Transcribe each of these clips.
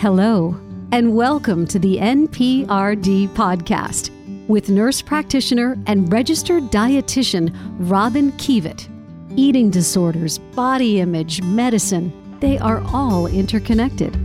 Hello, and welcome to the NPRD podcast with nurse practitioner and registered dietitian Robyn Kievit. Eating disorders, body image, medicine, they are all interconnected.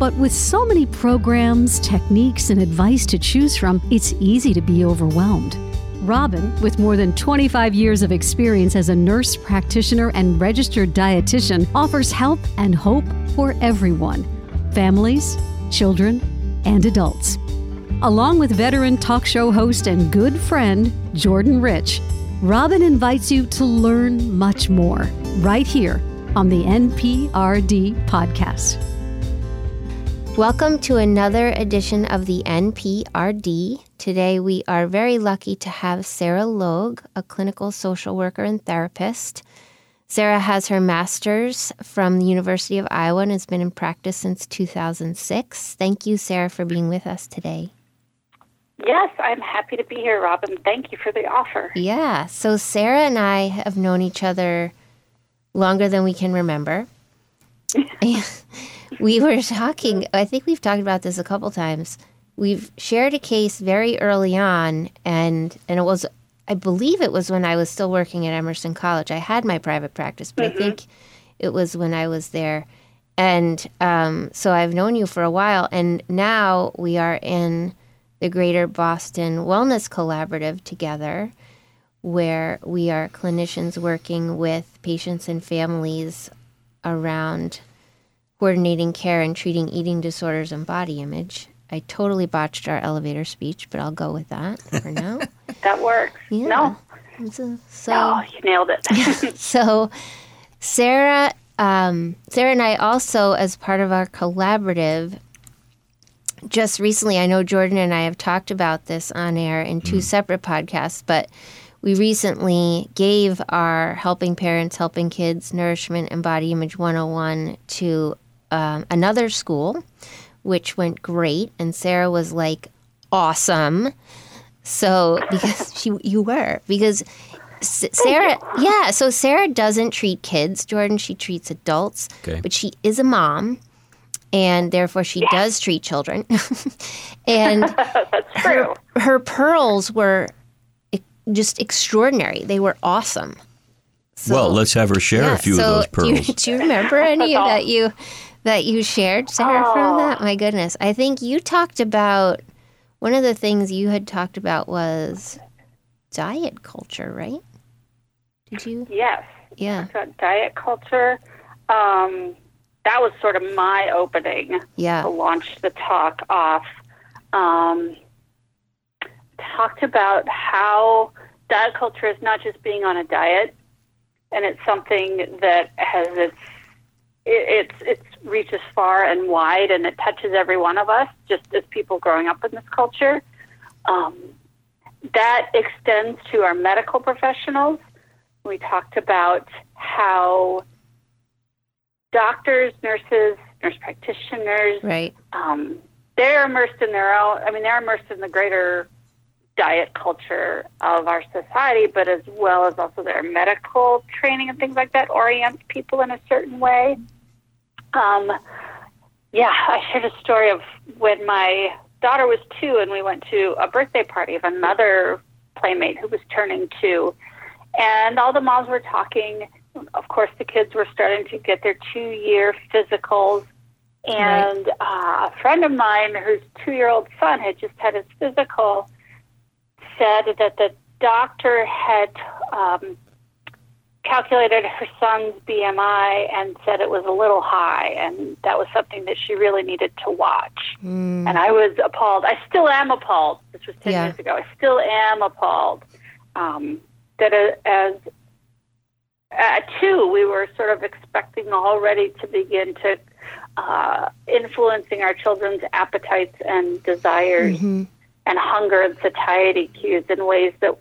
But with so many programs, techniques, and advice to choose from, it's easy to be overwhelmed. Robyn, with more than 25 years of experience as a nurse practitioner and registered dietitian, offers help and hope for everyone families, children, and adults. Along with veteran talk show host and good friend Jordan Rich, Robyn invites you to learn much more right here on the NPRD podcast. Welcome to another edition of the NPRD. Today we are very lucky to have Sarai Logue, a clinical social worker and therapist. Sarai has her master's from the University of Iowa and has been in practice since 2006. Thank you, Sarai, for being with us today. Yes, I'm happy to be here, Robyn. Thank you for the offer. Yeah. So, Sarai and I have known each other longer than we can remember. we were talking, I think we've talked about this a couple times. We've shared a case very early on, and, and it was, I believe it was when I was still working at Emerson College. I had my private practice, but mm-hmm. I think it was when I was there. And um, so I've known you for a while, and now we are in the Greater Boston Wellness Collaborative together, where we are clinicians working with patients and families around coordinating care and treating eating disorders and body image. I totally botched our elevator speech, but I'll go with that for now. that works. Yeah. No. So, so no, you nailed it. so, Sarai, um, Sarai and I also, as part of our collaborative, just recently, I know Jordan and I have talked about this on air in two mm. separate podcasts, but we recently gave our Helping Parents, Helping Kids Nourishment and Body Image 101 to um, another school, which went great. And Sarai was like, awesome. So, because she, you were, because Sarai, yeah, so Sarai doesn't treat kids, Jordan, she treats adults, okay. but she is a mom and therefore she yes. does treat children. and her, her, pearls were just extraordinary. They were awesome. So, well, let's have her share yeah, a few so of those pearls. Do you, do you remember any of that you that you shared, Sarai, oh. from that? My goodness, I think you talked about one of the things you had talked about was diet culture, right? Did you? Yes. Yeah. Diet culture. Um, that was sort of my opening yeah. to launch the talk off. Um, talked about how diet culture is not just being on a diet, and it's something that has its it, it's it's reaches far and wide, and it touches every one of us, just as people growing up in this culture. Um, that extends to our medical professionals. We talked about how doctors, nurses, nurse practitioners, right? Um, they're immersed in their own. I mean, they're immersed in the greater diet culture of our society, but as well as also their medical training and things like that orient people in a certain way. Um, yeah, I shared a story of when my daughter was two and we went to a birthday party of another playmate who was turning two. And all the moms were talking of course, the kids were starting to get their two year physicals. And right. uh, a friend of mine, whose two year old son had just had his physical, said that the doctor had um, calculated her son's BMI and said it was a little high, and that was something that she really needed to watch. Mm. And I was appalled. I still am appalled. This was 10 yeah. years ago. I still am appalled um, that uh, as uh, two, we were sort of expecting already to begin to uh, influencing our children's appetites and desires mm-hmm. and hunger and satiety cues in ways that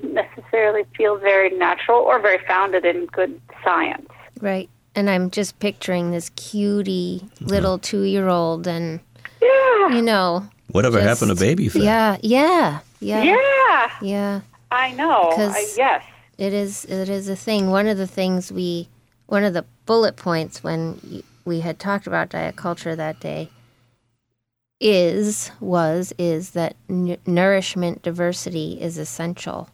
didn't necessarily feel very natural or very founded in good science. Right. And I'm just picturing this cutie mm-hmm. little two year old and, yeah. you know. Whatever just, happened to baby fat? Yeah, yeah, yeah. Yeah. Yeah. I know. I, yes. It is it is a thing. One of the things we one of the bullet points when we had talked about diet culture that day is was is that n- nourishment diversity is essential.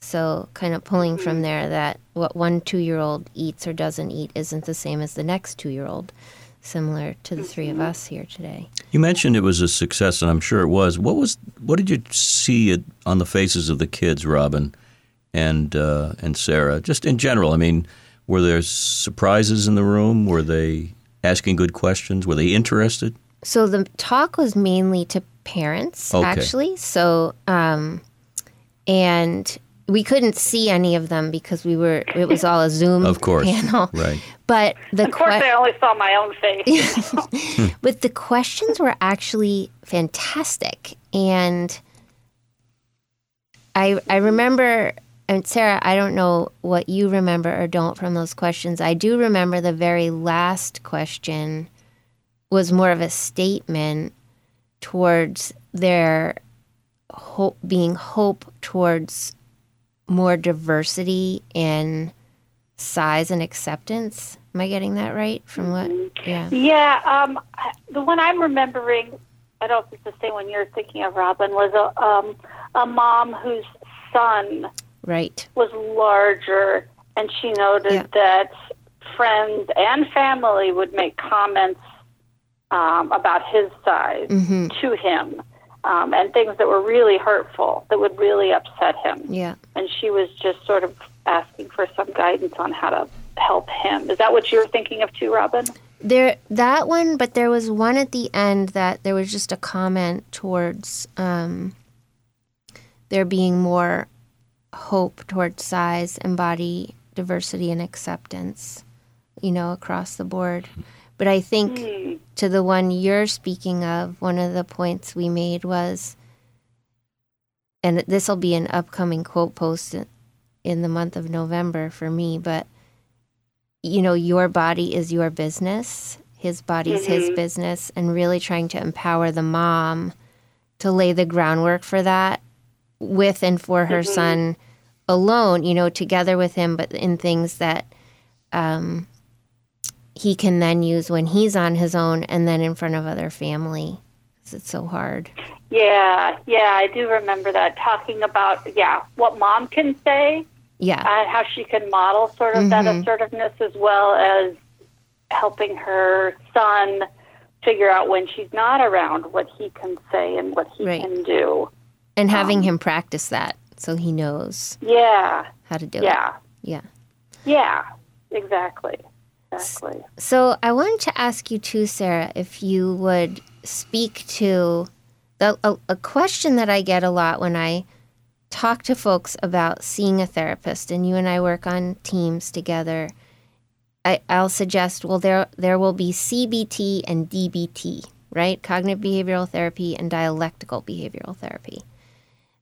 So kind of pulling from there that what one 2-year-old eats or doesn't eat isn't the same as the next 2-year-old similar to the three of mm-hmm. us here today. You mentioned it was a success, and I'm sure it was. What was what did you see on the faces of the kids, Robyn, and uh, and Sarai? Just in general, I mean, were there surprises in the room? Were they asking good questions? Were they interested? So the talk was mainly to parents, okay. actually. So, um, and we couldn't see any of them because we were it was all a Zoom of course panel. Right. But the of course, que- I only saw my own face. but the questions were actually fantastic, and I I remember. And Sarai, I don't know what you remember or don't from those questions. I do remember the very last question was more of a statement towards their hope being hope towards more diversity in size and acceptance. Am I getting that right? From what? Yeah. Yeah. Um, the one I'm remembering, I don't know if it's the same one you're thinking of, Robyn, was a um, a mom whose son right was larger, and she noted yeah. that friends and family would make comments um, about his size mm-hmm. to him um, and things that were really hurtful that would really upset him. Yeah. And she was just sort of asking for some guidance on how to help him. Is that what you were thinking of too, Robyn? There, that one, but there was one at the end that there was just a comment towards um, there being more hope towards size and body diversity and acceptance, you know, across the board. But I think mm. to the one you're speaking of, one of the points we made was, and this will be an upcoming quote post in the month of November for me, but you know, your body is your business, his body is mm-hmm. his business, and really trying to empower the mom to lay the groundwork for that with and for her mm-hmm. son alone, you know, together with him, but in things that um, he can then use when he's on his own and then in front of other family because it's so hard. Yeah, yeah, I do remember that talking about yeah what mom can say, yeah, and how she can model sort of mm-hmm. that assertiveness as well as helping her son figure out when she's not around what he can say and what he right. can do, and having um, him practice that so he knows yeah how to do yeah. it. Yeah, yeah, exactly. Exactly. So I wanted to ask you too, Sarai, if you would speak to the, a, a question that I get a lot when I talk to folks about seeing a therapist, and you and I work on teams together. I, I'll suggest, well, there there will be CBT and DBT, right? Cognitive behavioral therapy and dialectical behavioral therapy.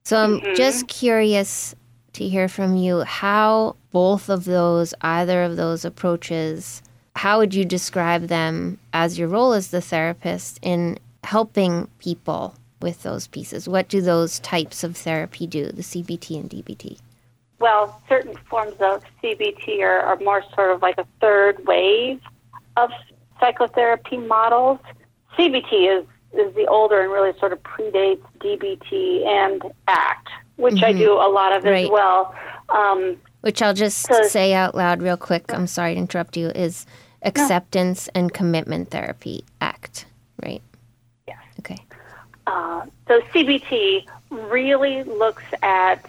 So I'm mm-hmm. just curious to hear from you how both of those, either of those approaches, how would you describe them as your role as the therapist in helping people with those pieces? What do those types of therapy do, the CBT and DBT? Well, certain forms of CBT are, are more sort of like a third wave of psychotherapy models. CBT is, is the older and really sort of predates DBT and ACT, which mm-hmm. I do a lot of right. as well. Um, which I'll just so, say out loud real quick. I'm sorry to interrupt you. Is acceptance no. and commitment therapy ACT, right? Yes. Okay. Uh, so CBT really looks at.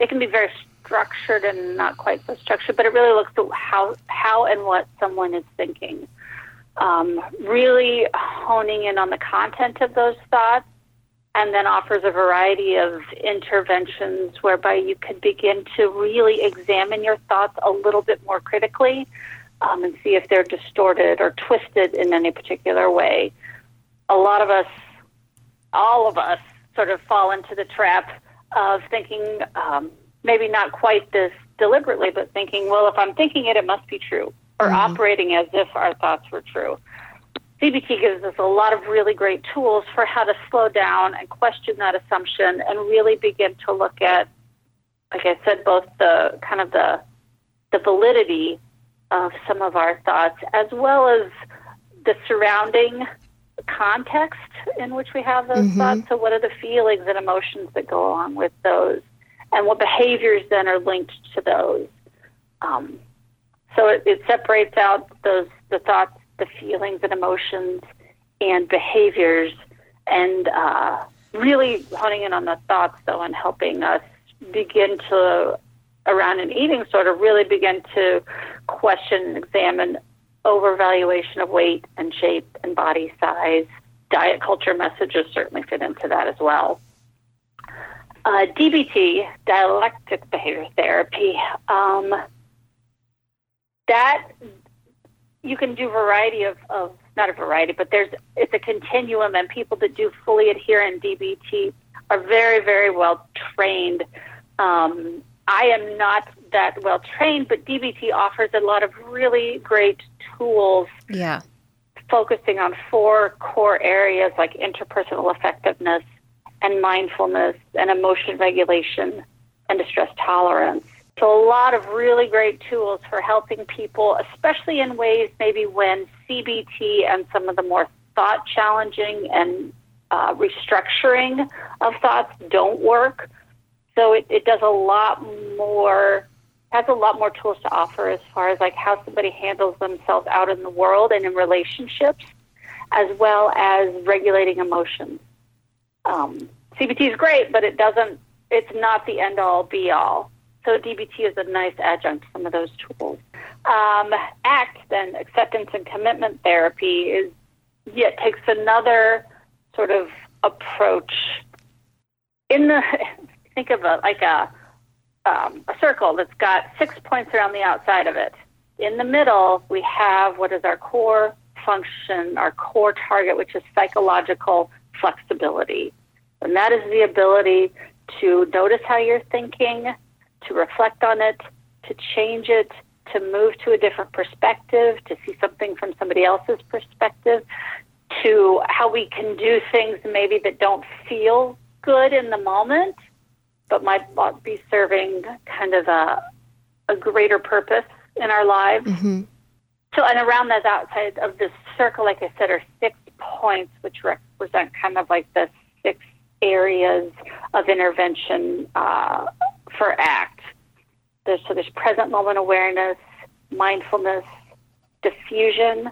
It can be very structured and not quite so structured, but it really looks at how how and what someone is thinking. Um, really honing in on the content of those thoughts and then offers a variety of interventions whereby you could begin to really examine your thoughts a little bit more critically um, and see if they're distorted or twisted in any particular way. A lot of us, all of us, sort of fall into the trap of thinking, um, maybe not quite this deliberately, but thinking, well, if I'm thinking it, it must be true, or mm-hmm. operating as if our thoughts were true. CBT gives us a lot of really great tools for how to slow down and question that assumption and really begin to look at, like I said, both the kind of the the validity of some of our thoughts as well as the surrounding context in which we have those thoughts. So, what are the feelings and emotions that go along with those? And what behaviors then are linked to those? Um, so, it, it separates out those the thoughts, the feelings and emotions, and behaviors, and uh, really honing in on the thoughts, though, and helping us begin to, around an eating disorder, really begin to question and examine overvaluation of weight and shape and body size. Diet culture messages certainly fit into that as well. Uh, DBT, dialectic behavior therapy, um, that you can do variety of, of not a variety, but there's it's a continuum, and people that do fully adhere in DBT are very very well trained. Um, I am not that well trained, but DBT offers a lot of really great tools Yeah. focusing on four core areas like interpersonal effectiveness and mindfulness and emotion regulation and distress tolerance. So, a lot of really great tools for helping people, especially in ways maybe when CBT and some of the more thought challenging and uh, restructuring of thoughts don't work. So, it, it does a lot more has a lot more tools to offer as far as like how somebody handles themselves out in the world and in relationships, as well as regulating emotions. Um, CBT is great, but it doesn't. It's not the end all be all. So DBT is a nice adjunct to some of those tools. Um, ACT, then acceptance and commitment therapy, is yet takes another sort of approach. In the think of a like a um, a circle that's got six points around the outside of it. In the middle, we have what is our core function, our core target, which is psychological flexibility. And that is the ability to notice how you're thinking, to reflect on it, to change it, to move to a different perspective, to see something from somebody else's perspective, to how we can do things maybe that don't feel good in the moment but might be serving kind of a, a greater purpose in our lives. Mm-hmm. So, and around that outside of this circle, like I said, are six points, which represent kind of like the six areas of intervention uh, for ACT. There's, so there's present moment awareness, mindfulness, diffusion,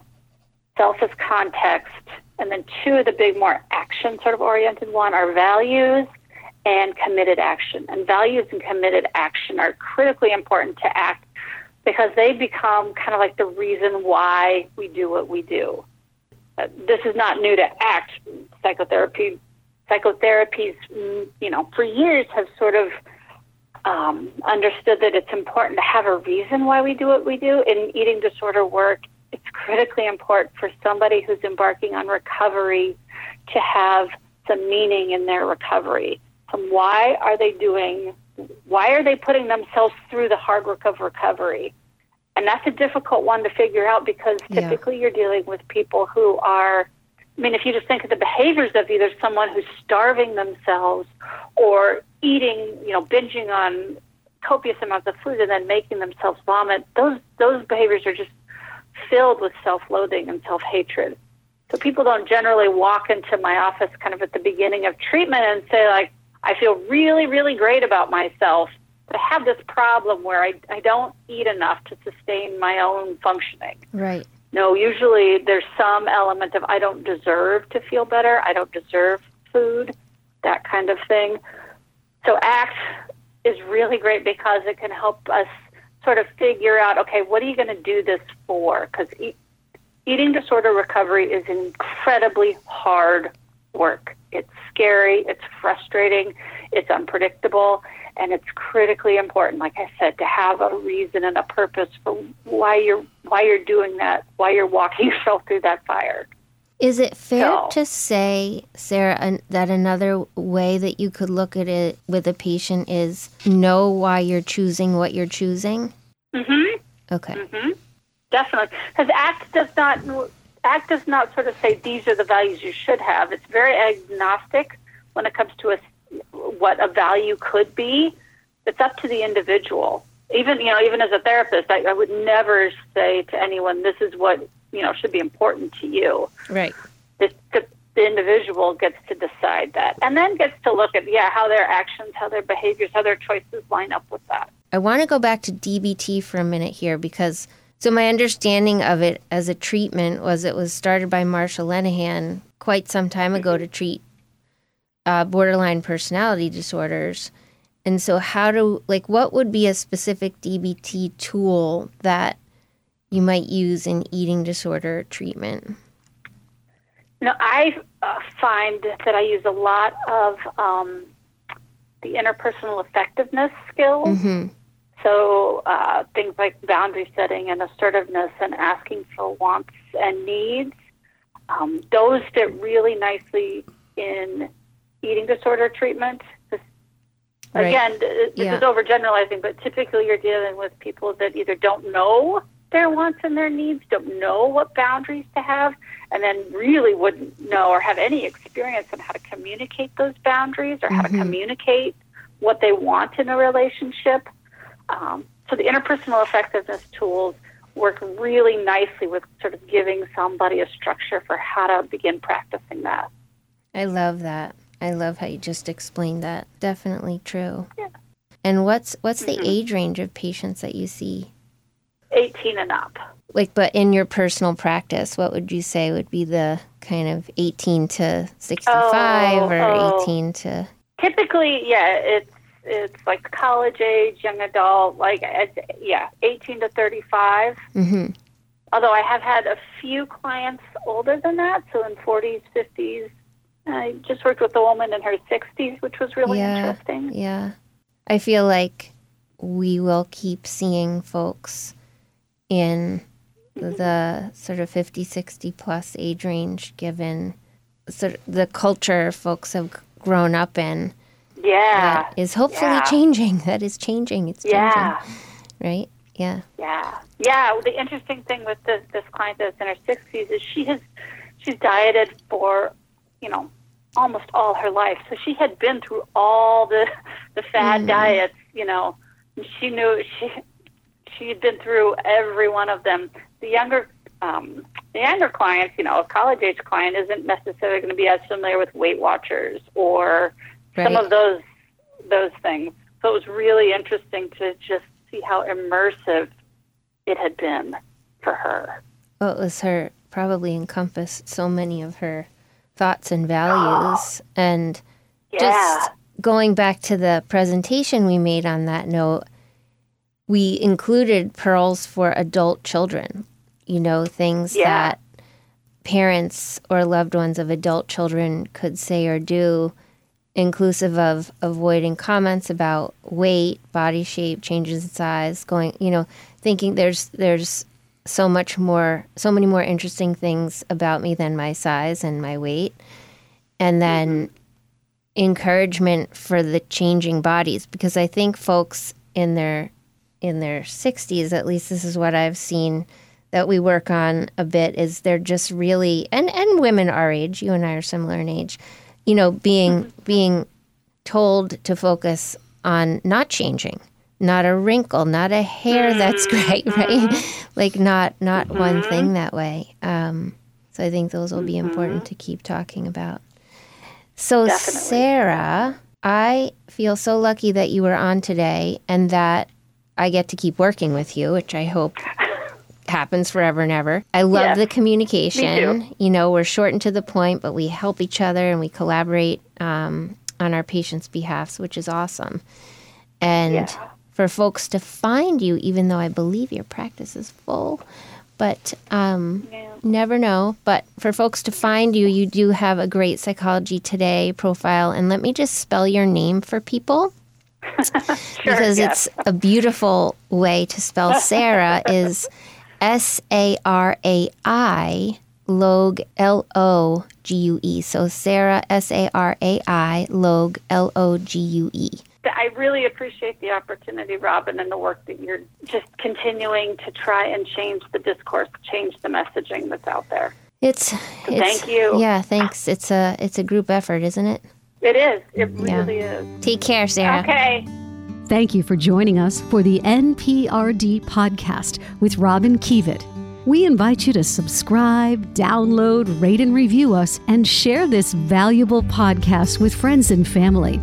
self as context, and then two of the big, more action sort of oriented one are values and committed action. And values and committed action are critically important to ACT because they become kind of like the reason why we do what we do. Uh, this is not new to ACT. Psychotherapy, psychotherapies, mm, you know, for years have sort of um, understood that it's important to have a reason why we do what we do. In eating disorder work, it's critically important for somebody who's embarking on recovery to have some meaning in their recovery why are they doing, why are they putting themselves through the hard work of recovery? And that's a difficult one to figure out because typically yeah. you're dealing with people who are, I mean, if you just think of the behaviors of either someone who's starving themselves or eating, you know, binging on copious amounts of food and then making themselves vomit, those, those behaviors are just filled with self loathing and self hatred. So people don't generally walk into my office kind of at the beginning of treatment and say, like, I feel really, really great about myself. But I have this problem where I, I don't eat enough to sustain my own functioning. Right. No, usually there's some element of I don't deserve to feel better. I don't deserve food, that kind of thing. So ACT is really great because it can help us sort of figure out, okay, what are you going to do this for? Because e- eating disorder recovery is incredibly hard work. It's scary, it's frustrating, it's unpredictable, and it's critically important, like I said, to have a reason and a purpose for why you're why you're doing that, why you're walking yourself through that fire. Is it fair so, to say, Sarai, that another way that you could look at it with a patient is know why you're choosing what you're choosing? mm-hmm Okay. mm-hmm Definitely, because ACT does not ACT does not sort of say these are the values you should have. It's very agnostic when it comes to a, what a value could be. It's up to the individual. Even you know, even as a therapist, I, I would never say to anyone, "This is what you know should be important to you." Right. It, the individual gets to decide that and then gets to look at yeah how their actions how their behaviors how their choices line up with that I want to go back to DBT for a minute here because so my understanding of it as a treatment was it was started by Marsha Linehan quite some time ago mm-hmm. to treat uh, borderline personality disorders. And so, how do like what would be a specific DBT tool that you might use in eating disorder treatment? No, I uh, find that I use a lot of um, the interpersonal effectiveness skills. Mm-hmm. So uh, things like boundary setting and assertiveness and asking for wants and needs, um, those fit really nicely in eating disorder treatment. Right. Again, this Yeah. is overgeneralizing, but typically you're dealing with people that either don't know their wants and their needs, don't know what boundaries to have, and then really wouldn't know or have any experience on how to communicate those boundaries or how to communicate what they want in a relationship. Um, so the interpersonal effectiveness tools work really nicely with sort of giving somebody a structure for how to begin practicing that. I love that. I love how you just explained that. Definitely true. Yeah. And what's what's the Mhm. age range of patients that you see? 18 and up. Like, but in your personal practice, what would you say would be the kind of 18 to 65 Oh, or oh. 18 to. Typically, yeah, it's it's like college age, young adult, like yeah, 18 to 35. Mm-hmm. Although I have had a few clients older than that, so in 40s, 50s. I just worked with a woman in her 60s, which was really Yeah. interesting. Yeah. I feel like we will keep seeing folks in mm-hmm. the sort of 50, 60 plus age range given sort of the culture folks have grown up in Yeah. that is hopefully Yeah. changing. That is changing. It's changing. Yeah. Right? Yeah. Yeah, yeah. The interesting thing with this this client that's in her sixties is she has she's dieted for you know almost all her life, so she had been through all the the fad diets. You know, she knew she she had been through every one of them. The younger um, the younger clients, you know, a college age client isn't necessarily going to be as familiar with Weight Watchers or some of those those things. So it was really interesting to just see how immersive it had been for her. Well, it was her probably encompassed so many of her thoughts and values. And Yeah. just going back to the presentation we made on that note, we included pearls for adult children, you know, things Yeah. that parents or loved ones of adult children could say or do, inclusive of avoiding comments about weight, body shape, changes in size, going, you know, thinking there's there's so much more so many more interesting things about me than my size and my weight. And then mm-hmm. encouragement for the changing bodies because I think folks in their in their 60s at least this is what I've seen that we work on a bit is they're just really and and women our age you and I are similar in age you know being mm-hmm. being told to focus on not changing not a wrinkle not a hair that's great right like not not one thing that way um, so I think those will be important to keep talking about so, Definitely. Sarai, I feel so lucky that you were on today and that I get to keep working with you, which I hope happens forever and ever. I love Yes. the communication. You know, we're short and to the point, but we help each other and we collaborate um, on our patients' behalfs, which is awesome. And Yeah. For folks to find you, even though I believe your practice is full, but um, Yeah. never know. But for folks to find you, you do have a great Psychology Today profile. And let me just spell your name for people Sure, because yes. it's a beautiful way to spell Sarai is S A R A I Logue L O G U E. So Sarai S A R A I Logue L O G U E. I really appreciate the opportunity, Robyn, and the work that you're just continuing to try and change the discourse, change the messaging that's out there. It's, it's Thank you. Yeah, thanks. It's a it's a group effort, isn't it? It is. It Yeah. really is. Take care, Sarai. Okay. Thank you for joining us for the NPRD podcast with Robyn Kievit. We invite you to subscribe, download, rate, and review us, and share this valuable podcast with friends and family.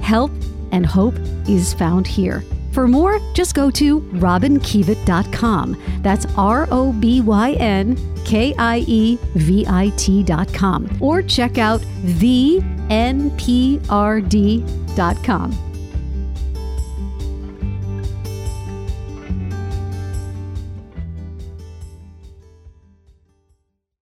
Help and hope is found here. For more, just go to robynkievit.com. That's R O B Y N K I E V I T.com. Or check out thenprd.com.